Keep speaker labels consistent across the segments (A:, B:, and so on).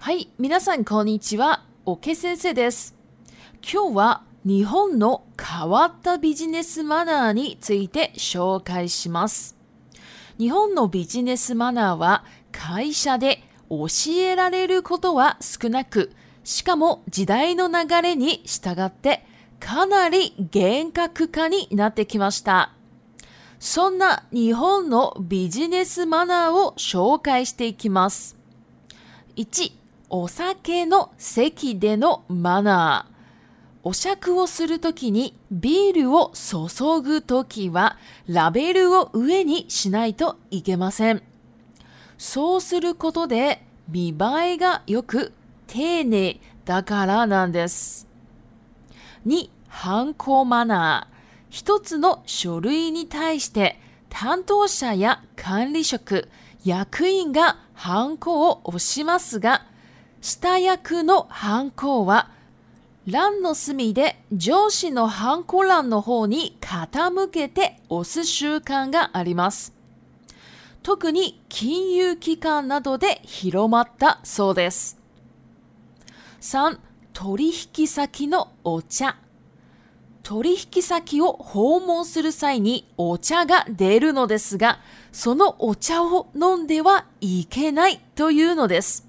A: はい、皆さんこんにちは。オケ先生です。今日は日本の変わったビジネスマナーについて紹介します。日本のビジネスマナーは会社で教えられることは少なく、しかも時代の流れに従ってかなり厳格化になってきました。そんな日本のビジネスマナーを紹介していきます。1お酒の席でのマナー。お酌をするときにビールを注ぐときはラベルを上にしないといけません。そうすることで見栄えが良く丁寧だからなんです。2、犯行マナー。一つの書類に対して担当者や管理職、役員がハンコを押しますが、下役のハンコは欄の隅で上司のハンコ欄の方に傾けて押す習慣があります。特に金融機関などで広まったそうです。3. 取引先のお茶。取引先を訪問する際にお茶が出るのですが、そのお茶を飲んではいけないというのです。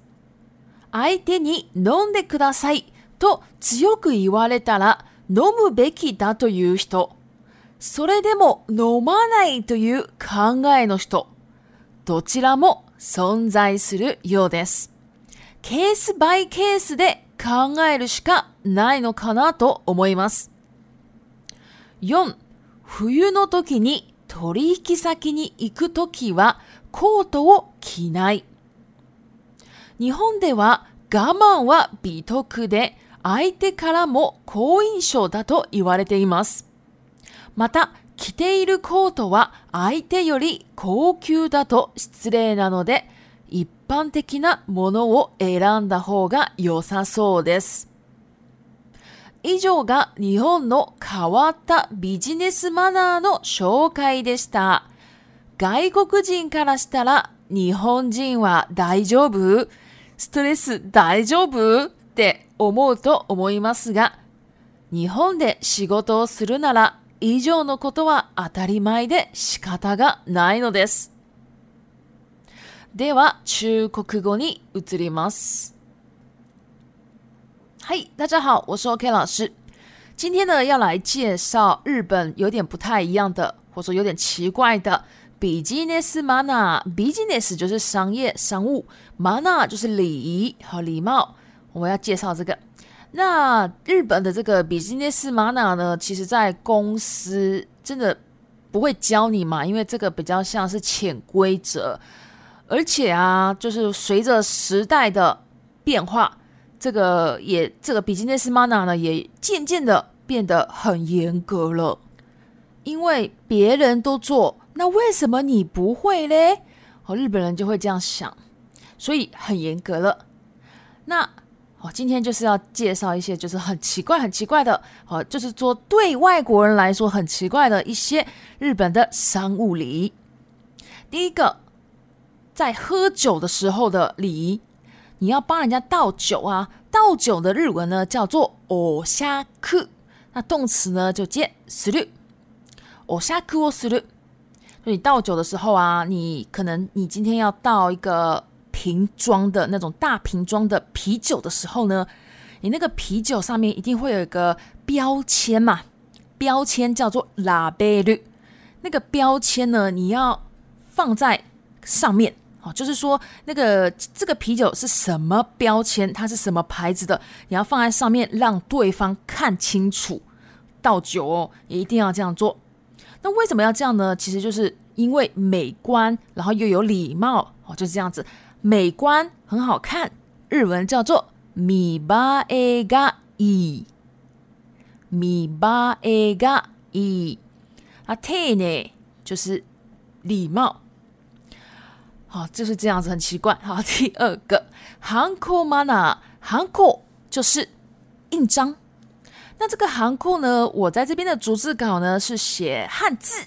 A: 相手に飲んでくださいと強く言われたら飲むべきだという人。それでも飲まないという考えの人。どちらも存在するようです。ケースバイケースで考えるしかないのかなと思います。4、冬の時に取引先に行く時はコートを着ない。日本では我慢は美徳で、相手からも好印象だと言われています。また、着ているコートは相手より高級だと失礼なので、一般的なものを選んだ方が良さそうです。以上が日本の変わったビジネスマナーの紹介でした。外国人からしたら日本人は大丈夫ストレス大丈夫って思うと思いますが、日本で仕事をするなら以上のことは当たり前で仕方がないのです。では、中国語に移ります。はい、大家好，我是 OK 老师。今天呢，要来介绍日本有点不太一样的，或者有点奇怪的 Business mana，business 就是商业、商务，mana 就是礼仪和礼貌。我们要介绍这个。那日本的这个 business mana 呢，其实，在公司真的不会教你嘛，因为这个比较像是潜规则。而且啊，就是随着时代的变化，这个也这个 business mana 呢，也渐渐的变得很严格了，因为别人都做。那为什么你不会嘞？哦，日本人就会这样想，所以很严格了。那哦，今天就是要介绍一些就是很奇怪、很奇怪的哦，就是说对外国人来说很奇怪的一些日本的商务礼仪。第一个，在喝酒的时候的礼仪，你要帮人家倒酒啊。倒酒的日文呢叫做お下く，那动词呢就接する。お下くをする。所你倒酒的时候啊，你可能你今天要倒一个瓶装的那种大瓶装的啤酒的时候呢，你那个啤酒上面一定会有一个标签嘛，标签叫做“拉贝绿”，那个标签呢你要放在上面，哦，就是说那个这个啤酒是什么标签，它是什么牌子的，你要放在上面让对方看清楚，倒酒哦也一定要这样做。那为什么要这样呢？其实就是因为美观，然后又有礼貌哦，就是这样子，美观很好看，日文叫做“米八 A 嘎一”，米八 A 嘎一啊，天呢，就是礼貌，好就是这样子，很奇怪。好，第二个“函库マナ”，韩国就是印章。那这个行库呢？我在这边的逐字稿呢是写汉字，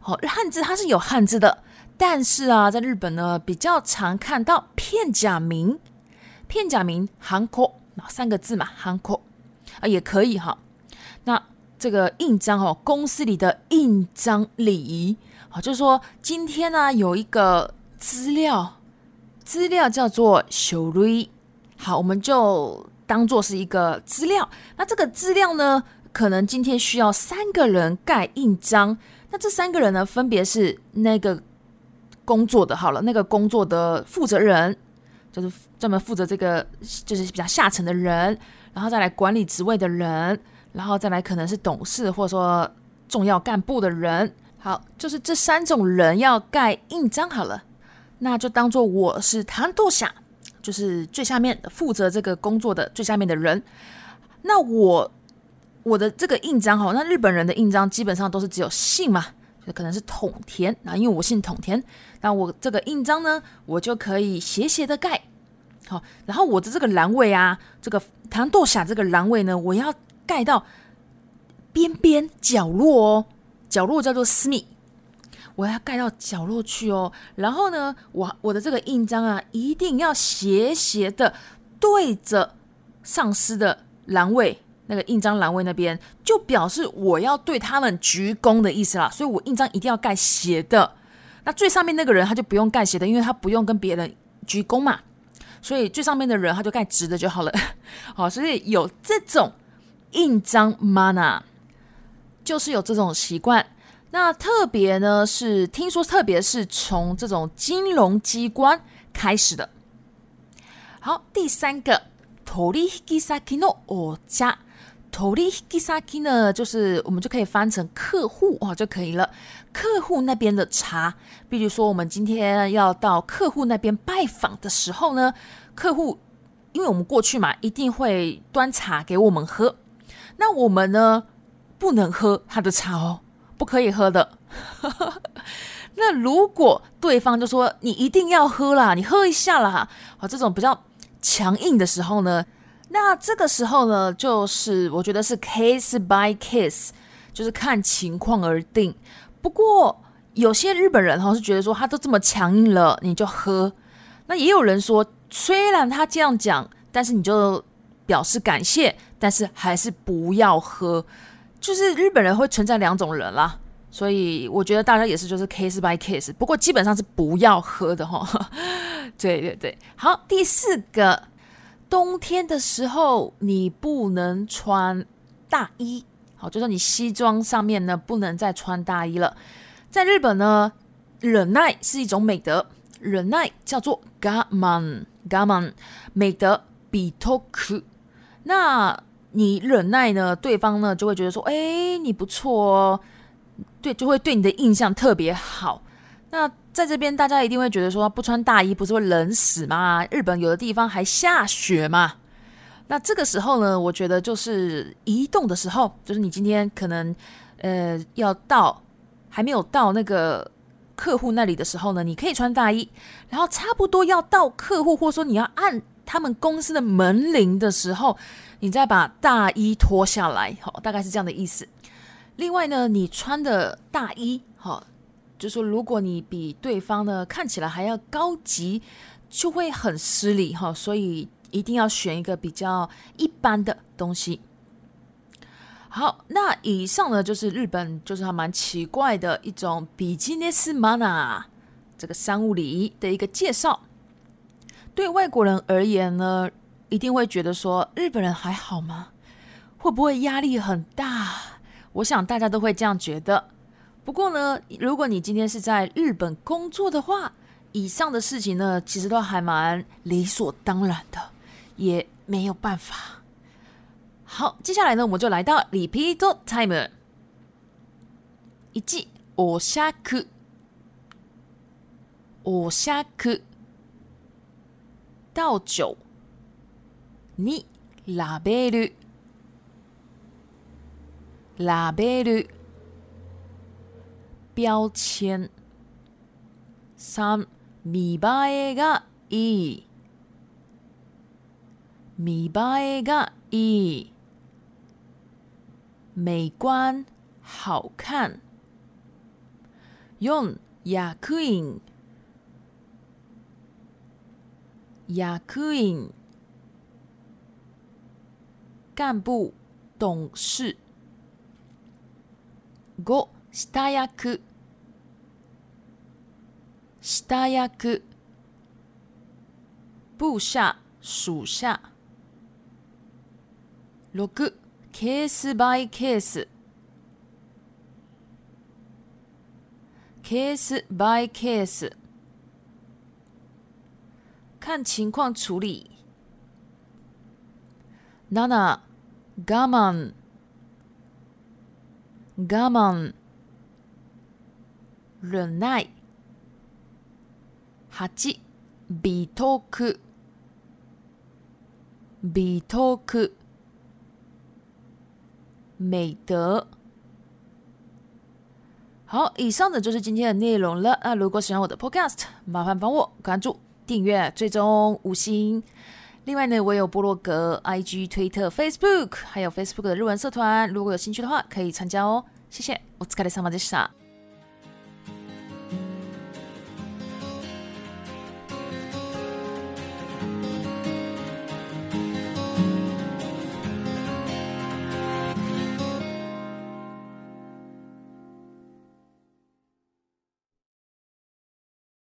A: 好，汉字它是有汉字的，但是啊，在日本呢比较常看到片假名，片假名行库，好三个字嘛，行库啊也可以哈。那这个印章哦，公司里的印章礼仪，好，就是说今天呢有一个资料，资料叫做修瑞，好，我们就。当做是一个资料，那这个资料呢，可能今天需要三个人盖印章。那这三个人呢，分别是那个工作的好了，那个工作的负责人，就是专门负责这个就是比较下层的人，然后再来管理职位的人，然后再来可能是董事或者说重要干部的人。好，就是这三种人要盖印章好了，那就当做我是唐杜想，就是最下面负责这个工作的最下面的人，那我我的这个印章哈，那日本人的印章基本上都是只有姓嘛，就可能是统田啊，因为我姓统田，那我这个印章呢，我就可以斜斜的盖，好，然后我的这个栏位啊，这个糖豆侠这个栏位呢，我要盖到边边角落哦，角落叫做私密。我要盖到角落去哦，然后呢，我我的这个印章啊，一定要斜斜的对着上司的栏位，那个印章栏位那边，就表示我要对他们鞠躬的意思啦。所以我印章一定要盖斜的。那最上面那个人他就不用盖斜的，因为他不用跟别人鞠躬嘛。所以最上面的人他就盖直的就好了。好，所以有这种印章 mana，就是有这种习惯。那特别呢，是听说特别是从这种金融机关开始的。好，第三个，tori higasaki no o c t o r i higasaki 呢，就是我们就可以翻成客户哦就可以了。客户那边的茶，比如说我们今天要到客户那边拜访的时候呢，客户因为我们过去嘛，一定会端茶给我们喝，那我们呢不能喝他的茶哦。不可以喝的。那如果对方就说你一定要喝啦，你喝一下啦，哈，好，这种比较强硬的时候呢，那这个时候呢，就是我觉得是 case by case，就是看情况而定。不过有些日本人哈是觉得说他都这么强硬了，你就喝。那也有人说，虽然他这样讲，但是你就表示感谢，但是还是不要喝。就是日本人会存在两种人啦，所以我觉得大家也是就是 case by case。不过基本上是不要喝的哈。对对对，好，第四个，冬天的时候你不能穿大衣，好，就说你西装上面呢不能再穿大衣了。在日本呢，忍耐是一种美德，忍耐叫做 gaman，gaman，美德 bitoku。那你忍耐呢，对方呢就会觉得说，哎，你不错哦，对，就会对你的印象特别好。那在这边，大家一定会觉得说，不穿大衣不是会冷死吗？日本有的地方还下雪嘛。那这个时候呢，我觉得就是移动的时候，就是你今天可能呃要到还没有到那个客户那里的时候呢，你可以穿大衣，然后差不多要到客户，或者说你要按。他们公司的门铃的时候，你再把大衣脱下来，好，大概是这样的意思。另外呢，你穿的大衣，好，就说如果你比对方呢看起来还要高级，就会很失礼哈，所以一定要选一个比较一般的东西。好，那以上呢就是日本就是还蛮奇怪的一种ビジネス玛娜，这个商务礼仪的一个介绍。对外国人而言呢，一定会觉得说日本人还好吗？会不会压力很大？我想大家都会这样觉得。不过呢，如果你今天是在日本工作的话，以上的事情呢，其实都还蛮理所当然的，也没有办法。好，接下来呢，我们就来到 repeat timer。一、おしゃく、おしゃく。到九，二ラベル、ラベル、标签，三見栄えがいい、見栄えがいい、美观好看，四役員。役員、幹部、董事。五、下役、下役、部下、属下。六、ケースバイケース。ケースバイケース。看情况处理。a ナ a マンガマンルナイ八ビトークビトークメ美德。好，以上的就是今天的内容了。那如果喜欢我的 podcast，麻烦帮我关注。订阅最终五星。另外呢，我有菠洛格、IG、推特、Facebook，还有 Facebook 的日文社团。如果有兴趣的话，可以参加哦。谢谢，お疲れ様でした。